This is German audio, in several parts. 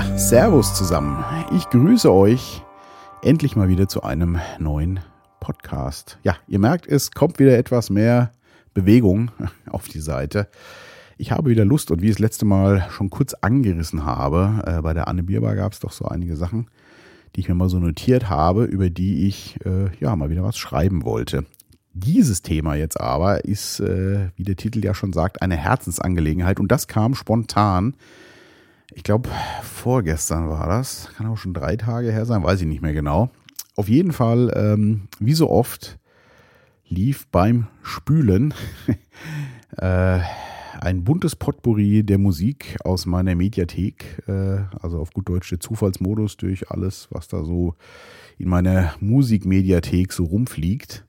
Ja, Servus zusammen. Ich grüße euch endlich mal wieder zu einem neuen Podcast. Ja, ihr merkt, es kommt wieder etwas mehr Bewegung auf die Seite. Ich habe wieder Lust und wie ich das letzte Mal schon kurz angerissen habe, äh, bei der Anne Bierbar gab es doch so einige Sachen, die ich mir mal so notiert habe, über die ich äh, ja mal wieder was schreiben wollte. Dieses Thema jetzt aber ist, äh, wie der Titel ja schon sagt, eine Herzensangelegenheit und das kam spontan ich glaube, vorgestern war das. Kann auch schon drei Tage her sein, weiß ich nicht mehr genau. Auf jeden Fall, ähm, wie so oft, lief beim Spülen äh, ein buntes Potpourri der Musik aus meiner Mediathek, äh, also auf gut Deutsch der Zufallsmodus durch alles, was da so in meiner Musikmediathek so rumfliegt.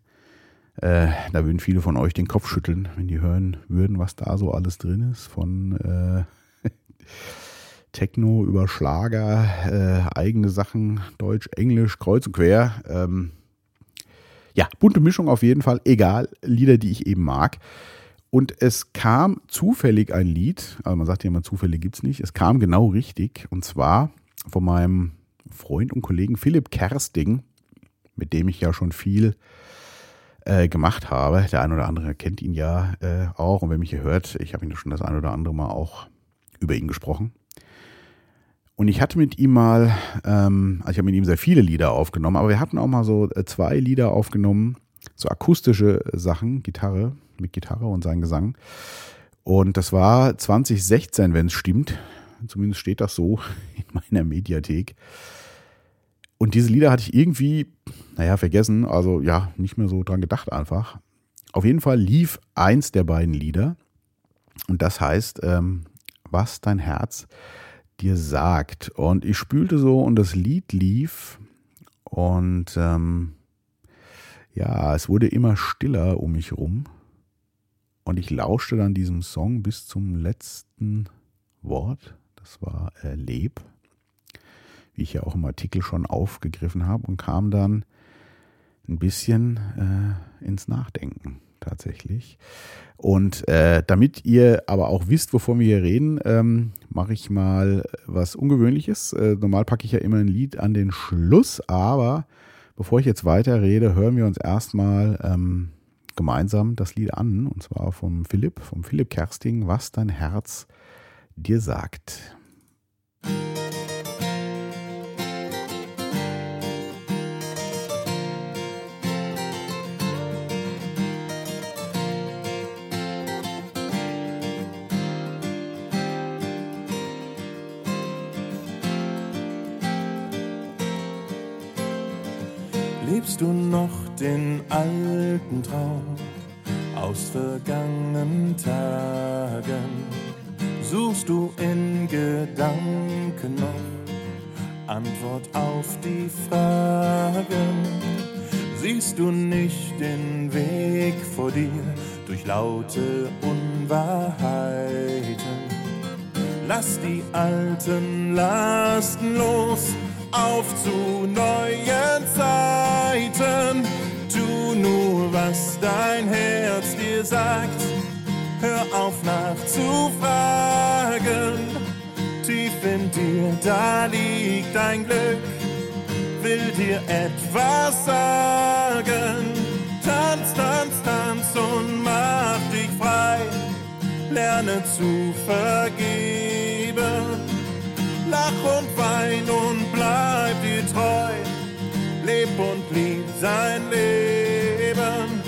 Äh, da würden viele von euch den Kopf schütteln, wenn die hören würden, was da so alles drin ist. Von äh, Techno über Schlager, äh, eigene Sachen, Deutsch, Englisch, kreuz und quer. Ähm, ja, bunte Mischung auf jeden Fall, egal, Lieder, die ich eben mag. Und es kam zufällig ein Lied, also man sagt ja immer, Zufälle gibt es nicht, es kam genau richtig, und zwar von meinem Freund und Kollegen Philipp Kersting, mit dem ich ja schon viel äh, gemacht habe. Der ein oder andere kennt ihn ja äh, auch, und wer mich hier hört, ich habe ihn schon das ein oder andere Mal auch über ihn gesprochen. Und ich hatte mit ihm mal, ähm, also ich habe mit ihm sehr viele Lieder aufgenommen, aber wir hatten auch mal so äh, zwei Lieder aufgenommen, so akustische Sachen, Gitarre, mit Gitarre und seinem Gesang. Und das war 2016, wenn es stimmt. Zumindest steht das so in meiner Mediathek. Und diese Lieder hatte ich irgendwie, naja, vergessen, also ja, nicht mehr so dran gedacht einfach. Auf jeden Fall lief eins der beiden Lieder. Und das heißt, ähm, was dein Herz sagt. Und ich spülte so und das Lied lief und ähm, ja, es wurde immer stiller um mich rum. Und ich lauschte dann diesem Song bis zum letzten Wort. Das war äh, Leb, wie ich ja auch im Artikel schon aufgegriffen habe und kam dann ein bisschen äh, ins Nachdenken tatsächlich. Und äh, damit ihr aber auch wisst, wovon wir hier reden, ähm, mache ich mal was Ungewöhnliches. Äh, normal packe ich ja immer ein Lied an den Schluss, aber bevor ich jetzt weiter rede, hören wir uns erstmal ähm, gemeinsam das Lied an, und zwar vom Philipp, vom Philipp Kersting, was dein Herz dir sagt. Lebst du noch den alten Traum aus vergangenen Tagen? Suchst du in Gedanken noch Antwort auf die Fragen? Siehst du nicht den Weg vor dir durch laute Unwahrheiten? Lass die alten Lasten los auf zu neuen Zeiten. Tu nur, was dein Herz dir sagt. Hör auf nachzufragen. Tief in dir, da liegt dein Glück. Will dir etwas sagen. Tanz, tanz, tanz und mach dich frei. Lerne zu vergeben lach und wein und bleib dir treu. Leb und lieb sein Leben,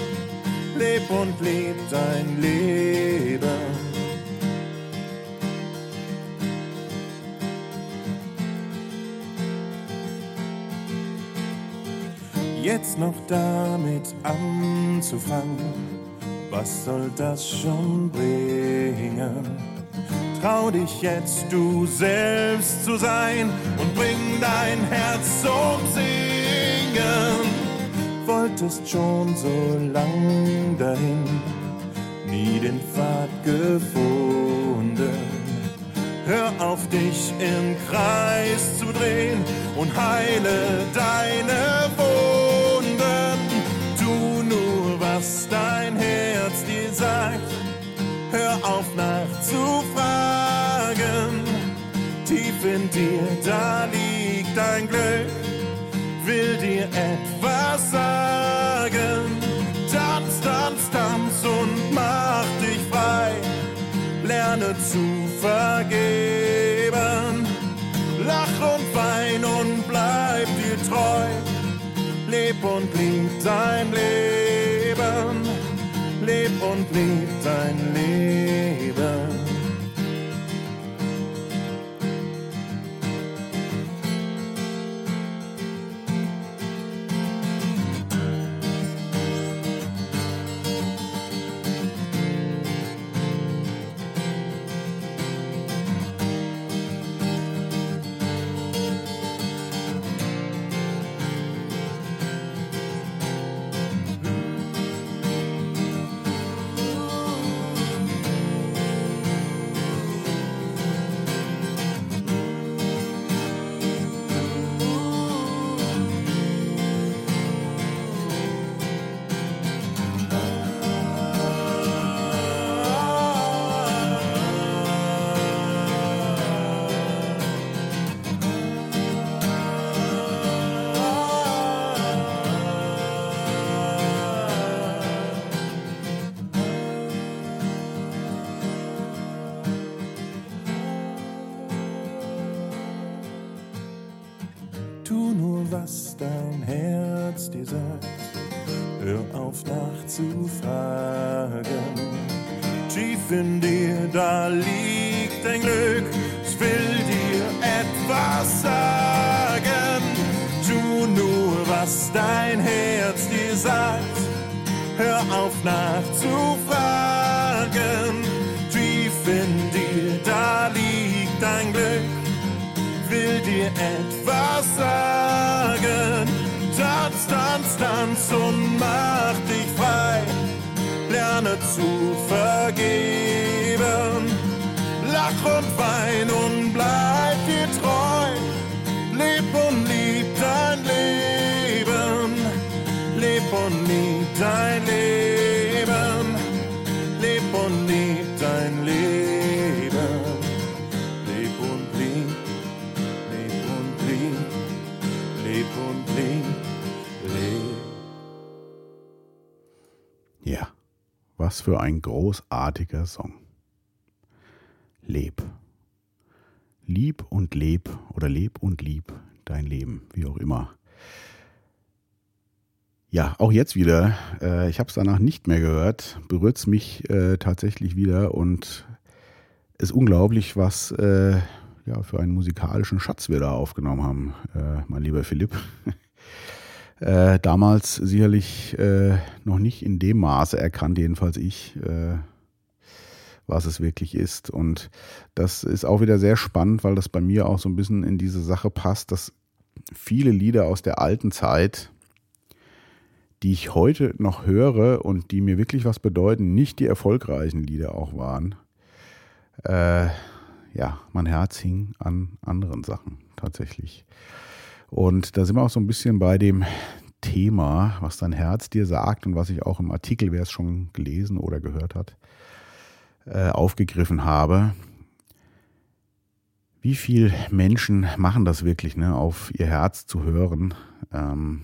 leb und lieb dein Leben. Jetzt noch damit anzufangen, was soll das schon bringen? Trau dich jetzt, du selbst zu sein und bring dein Herz zum Singen. Wolltest schon so lang dahin, nie den Pfad gefunden. Hör auf dich im Kreis zu drehen und heile deine Wunden. Tu nur, was dein Herz dir sagt. Hör auf nachzufragen in dir, da liegt dein Glück, will dir etwas sagen. Tanz, tanz, tanz und mach dich frei, lerne zu vergeben. Lach und wein und bleib dir treu, leb und lieb dein Leben, leb und lieb sagt. Hör auf nachzufragen. Tief in dir, da liegt dein Glück. Es will dir etwas sagen. Tu nur, was dein Herz dir sagt. Hör auf nachzufragen. Tief in dir, da liegt dein Glück will dir etwas sagen. Tanz und was für ein großartiger Song. Leb. Lieb und leb oder leb und lieb dein Leben, wie auch immer. Ja, auch jetzt wieder. Äh, ich habe es danach nicht mehr gehört. Berührt es mich äh, tatsächlich wieder und ist unglaublich, was äh, ja, für einen musikalischen Schatz wir da aufgenommen haben, äh, mein lieber Philipp. äh, damals sicherlich äh, noch nicht in dem Maße erkannt, jedenfalls ich, äh, was es wirklich ist. Und das ist auch wieder sehr spannend, weil das bei mir auch so ein bisschen in diese Sache passt, dass viele Lieder aus der alten Zeit, die ich heute noch höre und die mir wirklich was bedeuten, nicht die erfolgreichen Lieder auch waren. Äh, ja, mein Herz hing an anderen Sachen tatsächlich. Und da sind wir auch so ein bisschen bei dem Thema, was dein Herz dir sagt und was ich auch im Artikel, wer es schon gelesen oder gehört hat, äh, aufgegriffen habe. Wie viele Menschen machen das wirklich, ne, auf ihr Herz zu hören? Ähm,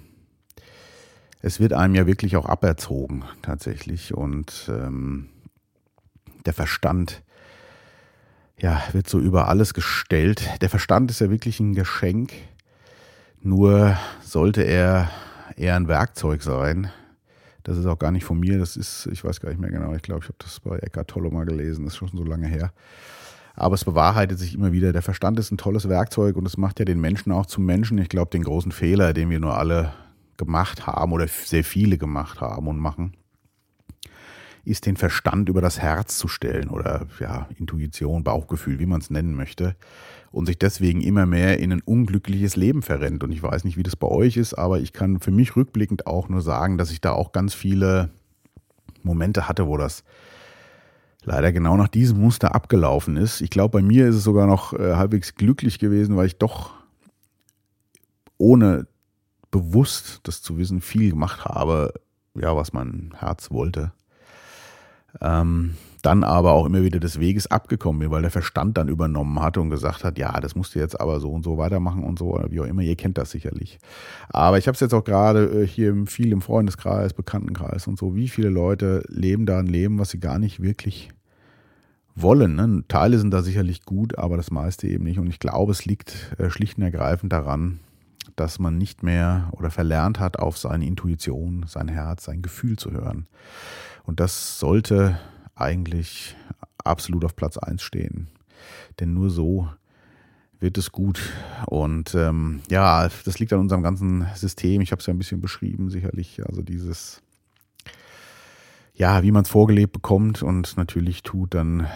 es wird einem ja wirklich auch aberzogen, tatsächlich. Und ähm, der Verstand, ja, wird so über alles gestellt. Der Verstand ist ja wirklich ein Geschenk. Nur sollte er eher ein Werkzeug sein. Das ist auch gar nicht von mir. Das ist, ich weiß gar nicht mehr genau. Ich glaube, ich habe das bei Eckhart Tolle mal gelesen. Das ist schon so lange her. Aber es bewahrheitet sich immer wieder. Der Verstand ist ein tolles Werkzeug und es macht ja den Menschen auch zum Menschen. Ich glaube, den großen Fehler, den wir nur alle gemacht haben oder sehr viele gemacht haben und machen, ist den Verstand über das Herz zu stellen oder ja, Intuition, Bauchgefühl, wie man es nennen möchte und sich deswegen immer mehr in ein unglückliches Leben verrennt. Und ich weiß nicht, wie das bei euch ist, aber ich kann für mich rückblickend auch nur sagen, dass ich da auch ganz viele Momente hatte, wo das leider genau nach diesem Muster abgelaufen ist. Ich glaube, bei mir ist es sogar noch äh, halbwegs glücklich gewesen, weil ich doch ohne bewusst das zu wissen viel gemacht habe, ja, was mein Herz wollte. Ähm, dann aber auch immer wieder des Weges abgekommen bin, weil der Verstand dann übernommen hatte und gesagt hat, ja, das musst du jetzt aber so und so weitermachen und so, oder wie auch immer, ihr kennt das sicherlich. Aber ich habe es jetzt auch gerade äh, hier viel im Freundeskreis, Bekanntenkreis und so, wie viele Leute leben da ein Leben, was sie gar nicht wirklich wollen. Ne? Teile sind da sicherlich gut, aber das meiste eben nicht. Und ich glaube, es liegt äh, schlicht und ergreifend daran, dass man nicht mehr oder verlernt hat, auf seine Intuition, sein Herz, sein Gefühl zu hören. Und das sollte eigentlich absolut auf Platz 1 stehen. Denn nur so wird es gut. Und ähm, ja, das liegt an unserem ganzen System. Ich habe es ja ein bisschen beschrieben, sicherlich. Also dieses, ja, wie man es vorgelebt bekommt und natürlich tut dann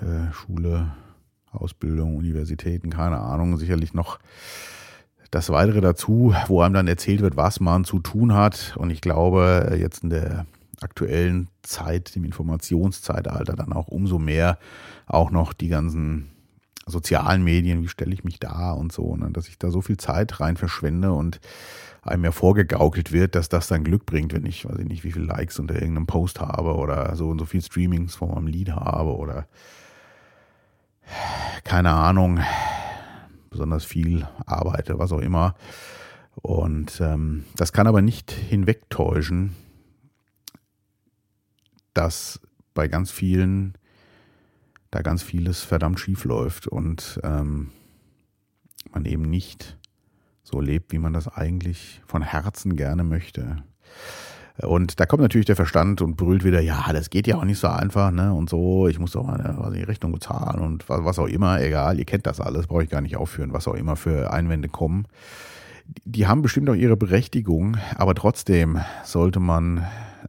äh, Schule, Ausbildung, Universitäten, keine Ahnung, sicherlich noch das Weitere dazu, wo einem dann erzählt wird, was man zu tun hat. Und ich glaube, jetzt in der aktuellen Zeit, dem Informationszeitalter, dann auch umso mehr auch noch die ganzen sozialen Medien, wie stelle ich mich da und so, ne, dass ich da so viel Zeit rein verschwende und einem ja vorgegaukelt wird, dass das dann Glück bringt, wenn ich, weiß ich nicht, wie viele Likes unter irgendeinem Post habe oder so und so viel Streamings von meinem Lied habe oder keine Ahnung, besonders viel arbeite, was auch immer. Und ähm, das kann aber nicht hinwegtäuschen, dass bei ganz vielen da ganz vieles verdammt schief läuft und ähm, man eben nicht so lebt, wie man das eigentlich von Herzen gerne möchte. Und da kommt natürlich der Verstand und brüllt wieder, ja, das geht ja auch nicht so einfach, ne? Und so, ich muss doch mal eine Rechnung bezahlen und was auch immer, egal, ihr kennt das alles, brauche ich gar nicht aufführen, was auch immer für Einwände kommen. Die haben bestimmt auch ihre Berechtigung, aber trotzdem sollte man,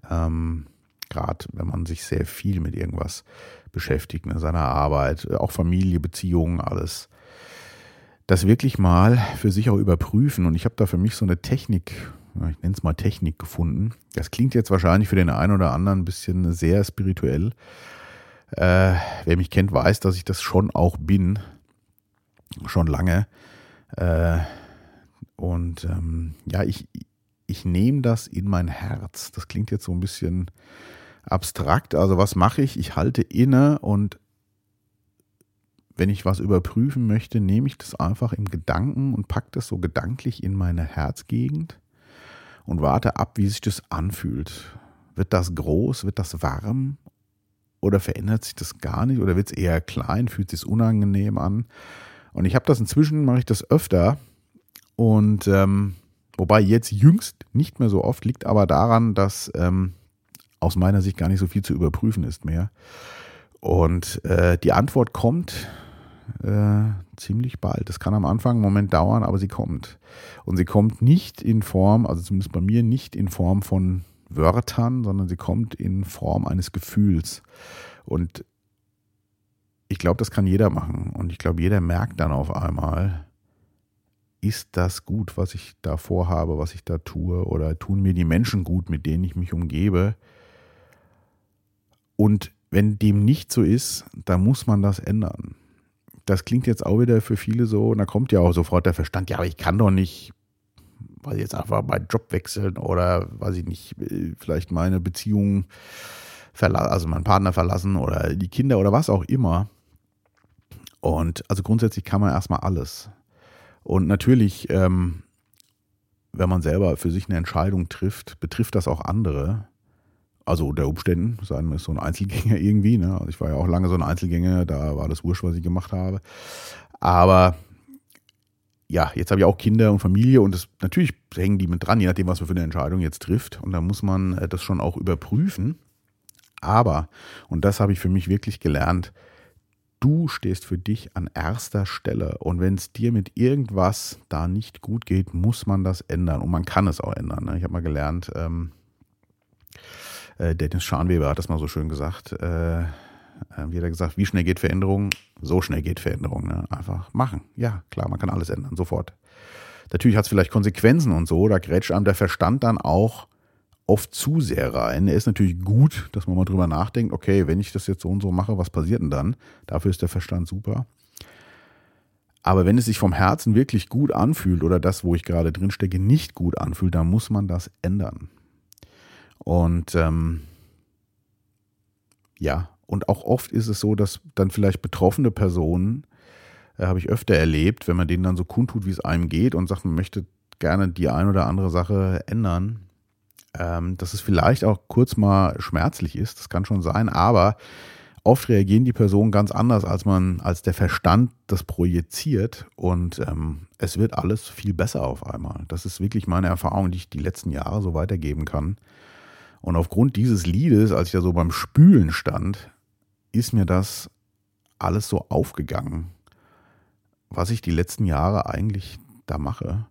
ähm, gerade wenn man sich sehr viel mit irgendwas beschäftigt, ne, seiner Arbeit, auch Familie, Beziehungen, alles, das wirklich mal für sich auch überprüfen. Und ich habe da für mich so eine Technik ich nenne es mal Technik gefunden. Das klingt jetzt wahrscheinlich für den einen oder anderen ein bisschen sehr spirituell. Äh, wer mich kennt, weiß, dass ich das schon auch bin. Schon lange. Äh, und ähm, ja, ich, ich nehme das in mein Herz. Das klingt jetzt so ein bisschen abstrakt. Also was mache ich? Ich halte inne und wenn ich was überprüfen möchte, nehme ich das einfach im Gedanken und packe das so gedanklich in meine Herzgegend und warte ab, wie sich das anfühlt. Wird das groß? Wird das warm? Oder verändert sich das gar nicht? Oder wird es eher klein? Fühlt sich unangenehm an? Und ich habe das inzwischen, mache ich das öfter. Und ähm, wobei jetzt jüngst nicht mehr so oft, liegt aber daran, dass ähm, aus meiner Sicht gar nicht so viel zu überprüfen ist mehr. Und äh, die Antwort kommt äh, ziemlich bald. Das kann am Anfang einen Moment dauern, aber sie kommt. Und sie kommt nicht in Form, also zumindest bei mir nicht in Form von Wörtern, sondern sie kommt in Form eines Gefühls. Und ich glaube, das kann jeder machen. Und ich glaube, jeder merkt dann auf einmal, ist das gut, was ich da vorhabe, was ich da tue, oder tun mir die Menschen gut, mit denen ich mich umgebe. Und wenn dem nicht so ist, dann muss man das ändern das klingt jetzt auch wieder für viele so, und da kommt ja auch sofort der Verstand, ja, aber ich kann doch nicht, weiß ich jetzt einfach meinen Job wechseln oder, weiß ich nicht, vielleicht meine Beziehung verlassen, also meinen Partner verlassen oder die Kinder oder was auch immer. Und also grundsätzlich kann man erstmal alles. Und natürlich, ähm, wenn man selber für sich eine Entscheidung trifft, betrifft das auch andere also unter Umständen, sein ist so ein Einzelgänger irgendwie. Ne? Also ich war ja auch lange so ein Einzelgänger, da war das wurscht, was ich gemacht habe. Aber ja, jetzt habe ich auch Kinder und Familie und das, natürlich hängen die mit dran, je nachdem, was man für eine Entscheidung jetzt trifft. Und da muss man äh, das schon auch überprüfen. Aber, und das habe ich für mich wirklich gelernt, du stehst für dich an erster Stelle. Und wenn es dir mit irgendwas da nicht gut geht, muss man das ändern. Und man kann es auch ändern. Ne? Ich habe mal gelernt, ähm, äh, Dennis Scharnweber hat das mal so schön gesagt. Äh, äh, wie hat er gesagt, wie schnell geht Veränderung? So schnell geht Veränderung. Ne? Einfach machen. Ja, klar, man kann alles ändern, sofort. Natürlich hat es vielleicht Konsequenzen und so, da grätscht einem der Verstand dann auch oft zu sehr rein. Er ist natürlich gut, dass man mal drüber nachdenkt, okay, wenn ich das jetzt so und so mache, was passiert denn dann? Dafür ist der Verstand super. Aber wenn es sich vom Herzen wirklich gut anfühlt oder das, wo ich gerade drin stecke, nicht gut anfühlt, dann muss man das ändern. Und ähm, ja, Und auch oft ist es so, dass dann vielleicht betroffene Personen, äh, habe ich öfter erlebt, wenn man denen dann so kundtut, wie es einem geht und sagt, man möchte gerne die ein oder andere Sache ändern, ähm, dass es vielleicht auch kurz mal schmerzlich ist, das kann schon sein, aber oft reagieren die Personen ganz anders, als man, als der Verstand das projiziert und ähm, es wird alles viel besser auf einmal. Das ist wirklich meine Erfahrung, die ich die letzten Jahre so weitergeben kann. Und aufgrund dieses Liedes, als ich da so beim Spülen stand, ist mir das alles so aufgegangen, was ich die letzten Jahre eigentlich da mache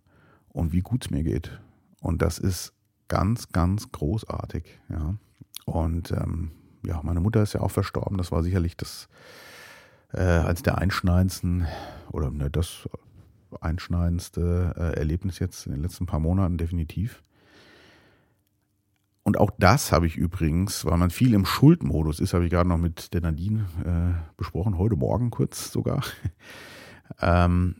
und wie gut es mir geht. Und das ist ganz, ganz großartig. Ja. Und ähm, ja, meine Mutter ist ja auch verstorben. Das war sicherlich das äh, eines der einschneidendsten oder ne, das einschneidendste äh, Erlebnis jetzt in den letzten paar Monaten definitiv. Und auch das habe ich übrigens, weil man viel im Schuldmodus ist, habe ich gerade noch mit der Nadine äh, besprochen, heute Morgen kurz sogar. ähm,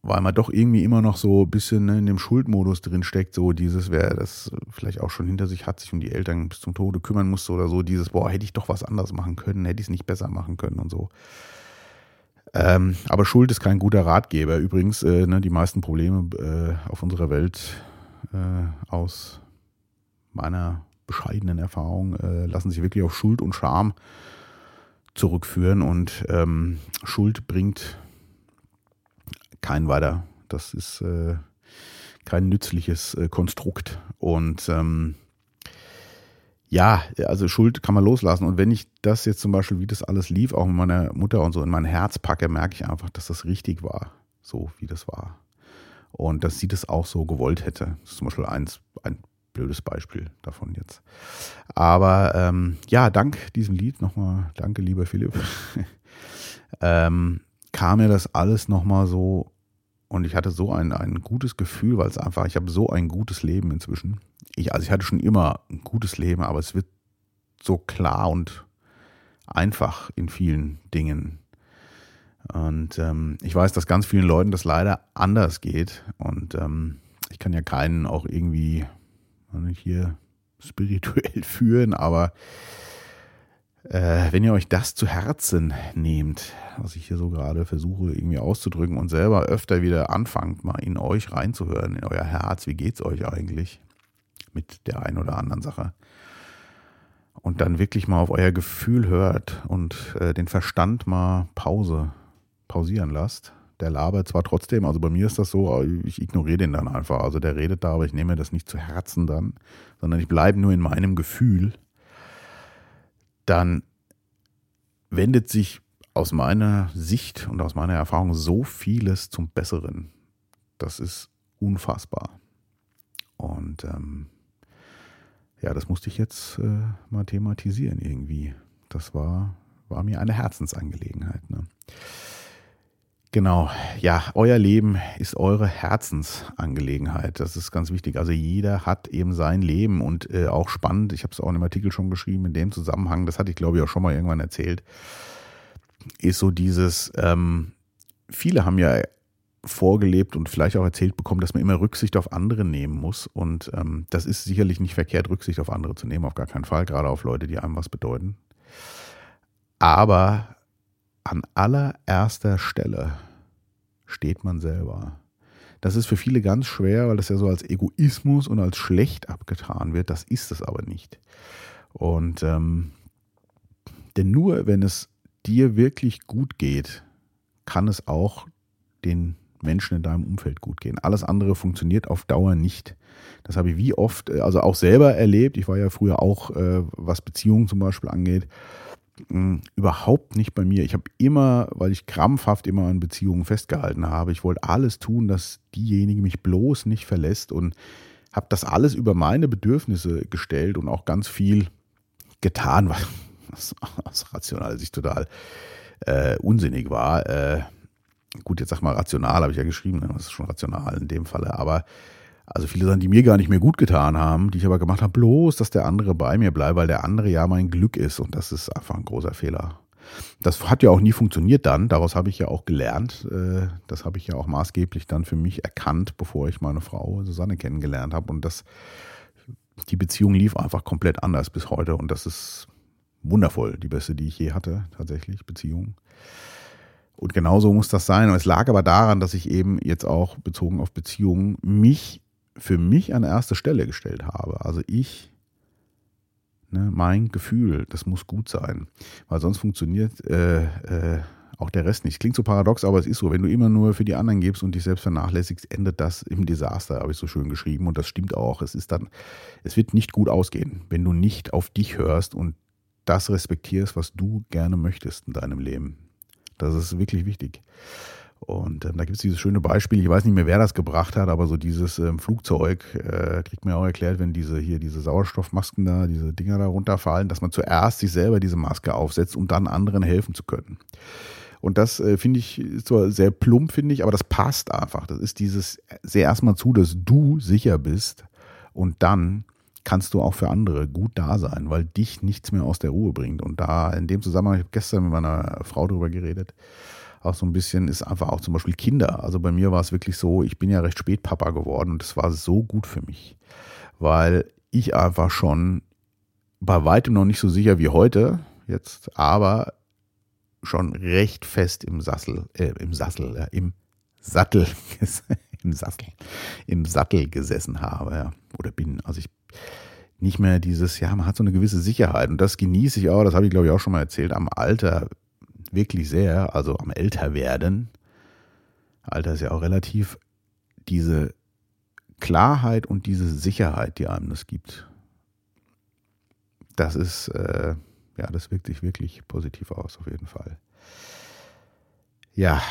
weil man doch irgendwie immer noch so ein bisschen ne, in dem Schuldmodus drin steckt, so dieses, wer das vielleicht auch schon hinter sich hat, sich um die Eltern bis zum Tode kümmern musste oder so, dieses, boah, hätte ich doch was anderes machen können, hätte ich es nicht besser machen können und so. Ähm, aber Schuld ist kein guter Ratgeber. Übrigens, äh, ne, die meisten Probleme äh, auf unserer Welt äh, aus meiner bescheidenen Erfahrung äh, lassen sich wirklich auf Schuld und Scham zurückführen und ähm, Schuld bringt kein weiter. Das ist äh, kein nützliches äh, Konstrukt. Und ähm, ja, also Schuld kann man loslassen. Und wenn ich das jetzt zum Beispiel, wie das alles lief, auch mit meiner Mutter und so in mein Herz packe, merke ich einfach, dass das richtig war, so wie das war. Und dass sie das auch so gewollt hätte. Das ist zum Beispiel eins, ein blödes Beispiel davon jetzt. Aber ähm, ja, dank diesem Lied nochmal, danke lieber Philipp, ähm, kam mir das alles nochmal so und ich hatte so ein, ein gutes Gefühl, weil es einfach, ich habe so ein gutes Leben inzwischen. Ich, also ich hatte schon immer ein gutes Leben, aber es wird so klar und einfach in vielen Dingen. Und ähm, ich weiß, dass ganz vielen Leuten das leider anders geht. Und ähm, ich kann ja keinen auch irgendwie hier spirituell führen, aber äh, wenn ihr euch das zu Herzen nehmt, was ich hier so gerade versuche irgendwie auszudrücken und selber öfter wieder anfangt, mal in euch reinzuhören, in euer Herz, wie geht's euch eigentlich mit der einen oder anderen Sache? Und dann wirklich mal auf euer Gefühl hört und äh, den Verstand mal Pause, pausieren lasst. Der labert zwar trotzdem, also bei mir ist das so, ich ignoriere den dann einfach. Also der redet da, aber ich nehme das nicht zu Herzen dann, sondern ich bleibe nur in meinem Gefühl dann wendet sich aus meiner Sicht und aus meiner Erfahrung so vieles zum Besseren. Das ist unfassbar. Und ähm, ja, das musste ich jetzt äh, mal thematisieren irgendwie. Das war, war mir eine Herzensangelegenheit. Ne? Genau, ja, euer Leben ist eure Herzensangelegenheit. Das ist ganz wichtig. Also jeder hat eben sein Leben und äh, auch spannend, ich habe es auch in einem Artikel schon geschrieben, in dem Zusammenhang, das hatte ich glaube ich auch schon mal irgendwann erzählt, ist so dieses, ähm, viele haben ja vorgelebt und vielleicht auch erzählt bekommen, dass man immer Rücksicht auf andere nehmen muss. Und ähm, das ist sicherlich nicht verkehrt, Rücksicht auf andere zu nehmen, auf gar keinen Fall, gerade auf Leute, die einem was bedeuten. Aber an allererster Stelle steht man selber. Das ist für viele ganz schwer, weil das ja so als Egoismus und als schlecht abgetan wird. Das ist es aber nicht. Und ähm, denn nur wenn es dir wirklich gut geht, kann es auch den Menschen in deinem Umfeld gut gehen. Alles andere funktioniert auf Dauer nicht. Das habe ich wie oft, äh, also auch selber erlebt. Ich war ja früher auch, äh, was Beziehungen zum Beispiel angeht, mh, überhaupt nicht bei mir. Ich habe immer, weil ich krampfhaft immer an Beziehungen festgehalten habe, ich wollte alles tun, dass diejenige mich bloß nicht verlässt und habe das alles über meine Bedürfnisse gestellt und auch ganz viel getan, was aus rationaler Sicht total äh, unsinnig war. Äh, gut, jetzt sag mal rational, habe ich ja geschrieben, ne? das ist schon rational in dem Falle, aber also viele Sachen, die mir gar nicht mehr gut getan haben, die ich aber gemacht habe, bloß, dass der andere bei mir bleibt, weil der andere ja mein Glück ist und das ist einfach ein großer Fehler. Das hat ja auch nie funktioniert dann, daraus habe ich ja auch gelernt, äh, das habe ich ja auch maßgeblich dann für mich erkannt, bevor ich meine Frau Susanne kennengelernt habe und das, die Beziehung lief einfach komplett anders bis heute und das ist wundervoll, die beste, die ich je hatte, tatsächlich, Beziehung. Und genauso muss das sein. Und es lag aber daran, dass ich eben jetzt auch bezogen auf Beziehungen mich für mich an erste Stelle gestellt habe. Also ich, ne, mein Gefühl, das muss gut sein. Weil sonst funktioniert äh, äh, auch der Rest nicht. Klingt so paradox, aber es ist so. Wenn du immer nur für die anderen gibst und dich selbst vernachlässigst, endet das im Desaster, habe ich so schön geschrieben. Und das stimmt auch. Es ist dann, es wird nicht gut ausgehen, wenn du nicht auf dich hörst und das respektierst, was du gerne möchtest in deinem Leben. Das ist wirklich wichtig. Und ähm, da gibt es dieses schöne Beispiel, ich weiß nicht mehr, wer das gebracht hat, aber so dieses ähm, Flugzeug, äh, kriegt mir auch erklärt, wenn diese hier, diese Sauerstoffmasken da, diese Dinger da runterfallen, dass man zuerst sich selber diese Maske aufsetzt, um dann anderen helfen zu können. Und das äh, finde ich zwar sehr plump, finde ich, aber das passt einfach. Das ist dieses, sehr erstmal zu, dass du sicher bist und dann kannst du auch für andere gut da sein, weil dich nichts mehr aus der Ruhe bringt. Und da in dem Zusammenhang, ich habe gestern mit meiner Frau darüber geredet, auch so ein bisschen ist einfach auch zum Beispiel Kinder. Also bei mir war es wirklich so, ich bin ja recht spät Papa geworden und es war so gut für mich, weil ich einfach schon bei weitem noch nicht so sicher wie heute jetzt, aber schon recht fest im Sassel, äh, im Sassel, äh, im Sattel, im Sattel, im Sattel gesessen habe, ja, oder bin. Also ich nicht mehr dieses, ja, man hat so eine gewisse Sicherheit und das genieße ich auch, das habe ich glaube ich auch schon mal erzählt, am Alter wirklich sehr, also am Älterwerden. Alter ist ja auch relativ diese Klarheit und diese Sicherheit, die einem das gibt. Das ist, äh, ja, das wirkt sich wirklich positiv aus, auf jeden Fall. Ja,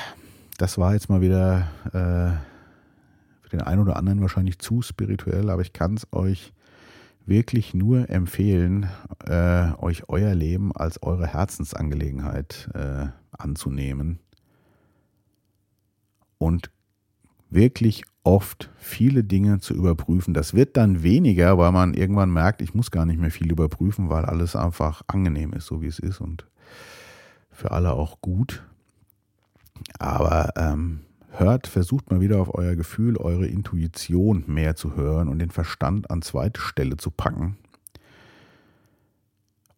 das war jetzt mal wieder äh, für den einen oder anderen wahrscheinlich zu spirituell, aber ich kann es euch wirklich nur empfehlen, äh, euch euer Leben als eure Herzensangelegenheit äh, anzunehmen und wirklich oft viele Dinge zu überprüfen. Das wird dann weniger, weil man irgendwann merkt, ich muss gar nicht mehr viel überprüfen, weil alles einfach angenehm ist, so wie es ist und für alle auch gut. Aber ähm, hört, versucht mal wieder auf euer Gefühl, eure Intuition mehr zu hören und den Verstand an zweite Stelle zu packen.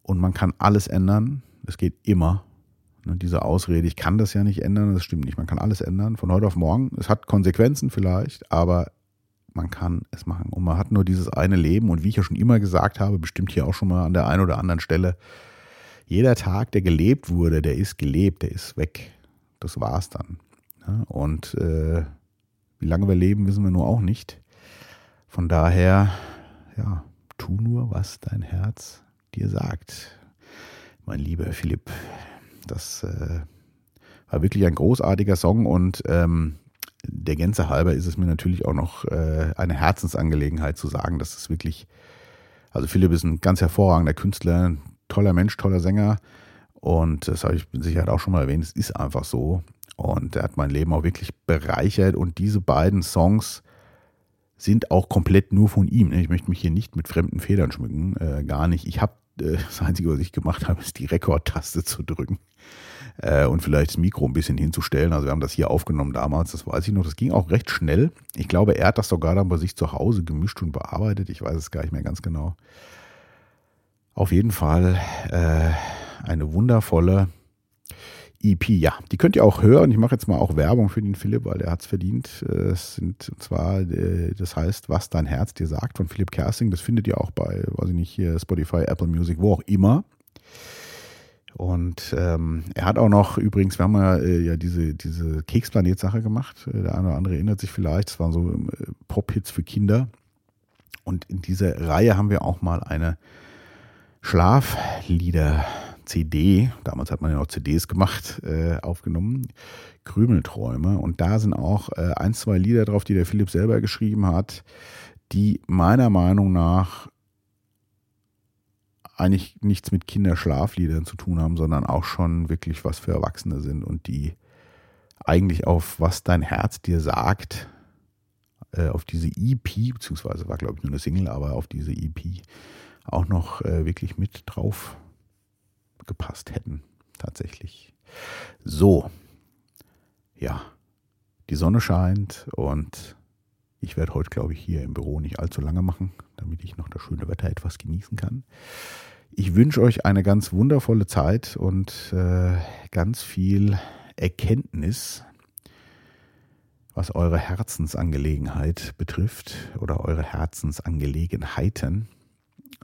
Und man kann alles ändern. Es geht immer. Und ne, diese Ausrede, ich kann das ja nicht ändern, das stimmt nicht. Man kann alles ändern von heute auf morgen. Es hat Konsequenzen vielleicht, aber man kann es machen. Und man hat nur dieses eine Leben. Und wie ich ja schon immer gesagt habe, bestimmt hier auch schon mal an der einen oder anderen Stelle, jeder Tag, der gelebt wurde, der ist gelebt, der ist weg. Das war's dann. Und äh, wie lange wir leben, wissen wir nur auch nicht. Von daher, ja, tu nur, was dein Herz dir sagt. Mein lieber Philipp, das äh, war wirklich ein großartiger Song und ähm, der Gänze halber ist es mir natürlich auch noch äh, eine Herzensangelegenheit zu sagen, dass es wirklich, also Philipp ist ein ganz hervorragender Künstler, toller Mensch, toller Sänger und das habe ich mit Sicherheit auch schon mal erwähnt, es ist einfach so. Und er hat mein Leben auch wirklich bereichert. Und diese beiden Songs sind auch komplett nur von ihm. Ich möchte mich hier nicht mit fremden Federn schmücken, äh, gar nicht. Ich habe äh, das Einzige, was ich gemacht habe, ist die Rekordtaste zu drücken äh, und vielleicht das Mikro ein bisschen hinzustellen. Also wir haben das hier aufgenommen damals, das weiß ich noch. Das ging auch recht schnell. Ich glaube, er hat das sogar dann bei sich zu Hause gemischt und bearbeitet. Ich weiß es gar nicht mehr ganz genau. Auf jeden Fall äh, eine wundervolle EP, ja, die könnt ihr auch hören. Ich mache jetzt mal auch Werbung für den Philipp, weil der hat es verdient. Es sind zwar, äh, das heißt, was dein Herz dir sagt von Philipp Kersing. Das findet ihr auch bei, weiß ich nicht, hier Spotify, Apple Music, wo auch immer. Und ähm, er hat auch noch, übrigens, wir haben ja, äh, ja diese, diese Keksplanet-Sache gemacht. Äh, der eine oder andere erinnert sich vielleicht. Das waren so äh, Pop-Hits für Kinder. Und in dieser Reihe haben wir auch mal eine Schlaflieder CD, damals hat man ja noch CDs gemacht, äh, aufgenommen, Krümelträume. Und da sind auch äh, ein, zwei Lieder drauf, die der Philipp selber geschrieben hat, die meiner Meinung nach eigentlich nichts mit Kinderschlafliedern zu tun haben, sondern auch schon wirklich was für Erwachsene sind und die eigentlich auf was dein Herz dir sagt, äh, auf diese EP, beziehungsweise war glaube ich nur eine Single, aber auf diese EP auch noch äh, wirklich mit drauf gepasst hätten, tatsächlich. So, ja, die Sonne scheint und ich werde heute, glaube ich, hier im Büro nicht allzu lange machen, damit ich noch das schöne Wetter etwas genießen kann. ich wünsche euch eine ganz wundervolle Zeit und äh, ganz viel Erkenntnis, was eure Herzensangelegenheit betrifft oder eure Herzensangelegenheiten.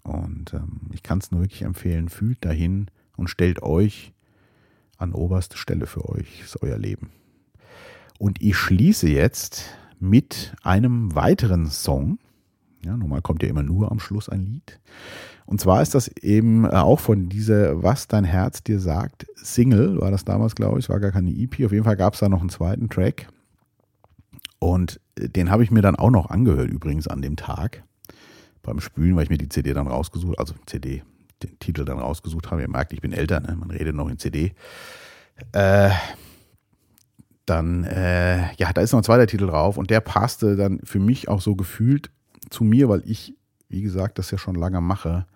Und ähm, ich kann es nur wirklich empfehlen, fühlt dahin und stellt euch an oberste Stelle für euch, ist euer Leben. Und ich schließe jetzt mit einem weiteren Song. Ja, normal kommt ja immer nur am Schluss ein Lied. Und zwar ist das eben äh, auch von dieser Was dein Herz dir sagt Single, war das damals, glaube ich, war gar keine EP. Auf jeden Fall gab es da noch einen zweiten Track. Und äh, den habe ich mir dann auch noch angehört, übrigens an dem Tag beim Spülen, weil ich mir die CD dann rausgesucht, also CD, den Titel dann rausgesucht habe. Ihr merkt, ich bin älter, ne? man redet noch in CD. Äh, dann, äh, ja, da ist noch ein zweiter Titel drauf und der passte dann für mich auch so gefühlt zu mir, weil ich, wie gesagt, das ja schon lange mache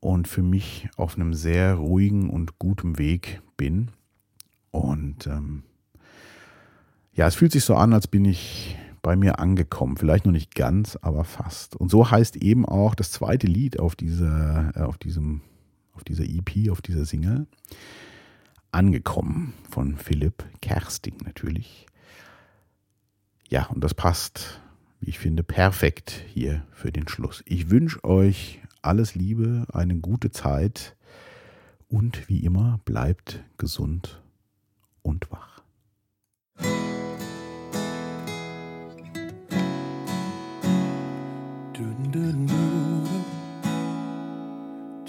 und für mich auf einem sehr ruhigen und guten Weg bin. Und ähm, ja, es fühlt sich so an, als bin ich bei mir angekommen. Vielleicht noch nicht ganz, aber fast. Und so heißt eben auch das zweite Lied auf dieser, äh, auf diesem, auf dieser EP, auf dieser Single angekommen von Philipp Kersting natürlich. Ja, und das passt, wie ich finde, perfekt hier für den Schluss. Ich wünsche euch alles Liebe, eine gute Zeit und wie immer bleibt gesund und wach.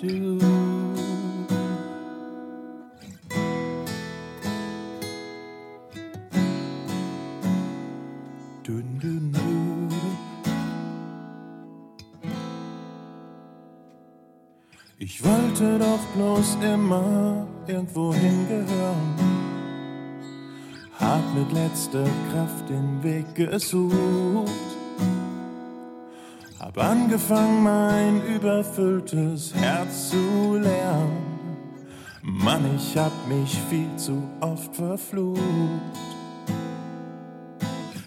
Du. Ich wollte doch bloß immer irgendwo hingehören. Hab mit letzter Kraft den Weg gesucht. Hab angefangen, mein überfülltes Herz zu leeren. Mann, ich hab mich viel zu oft verflucht.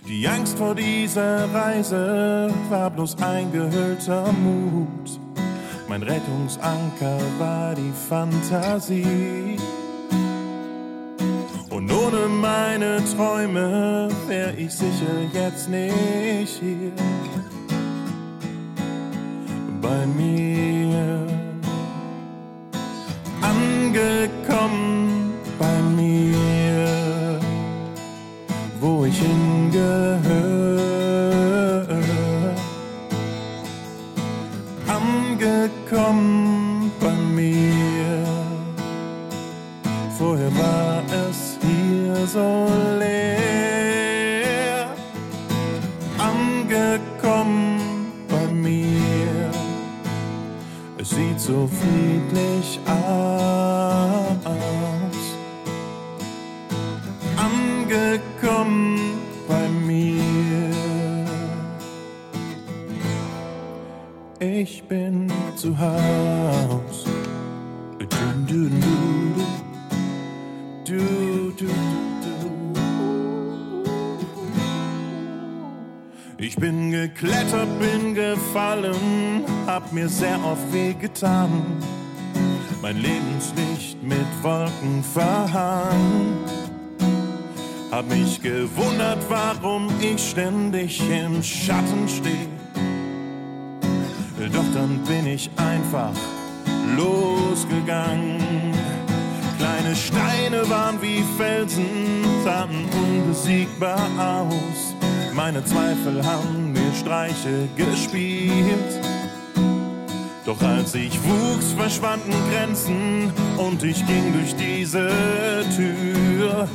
Die Angst vor dieser Reise war bloß eingehüllter Mut. Mein Rettungsanker war die Fantasie. Und ohne meine Träume wär ich sicher jetzt nicht hier. Bei mir angekommen, Ich bin zu Haus. Ich bin geklettert, bin gefallen, hab mir sehr oft wehgetan. Mein Lebenslicht mit Wolken verhangen. Hab mich gewundert, warum ich ständig im Schatten stehe doch dann bin ich einfach losgegangen. Kleine Steine waren wie Felsen, sahen unbesiegbar aus. Meine Zweifel haben mir Streiche gespielt. Doch als ich wuchs, verschwanden Grenzen und ich ging durch diese Tür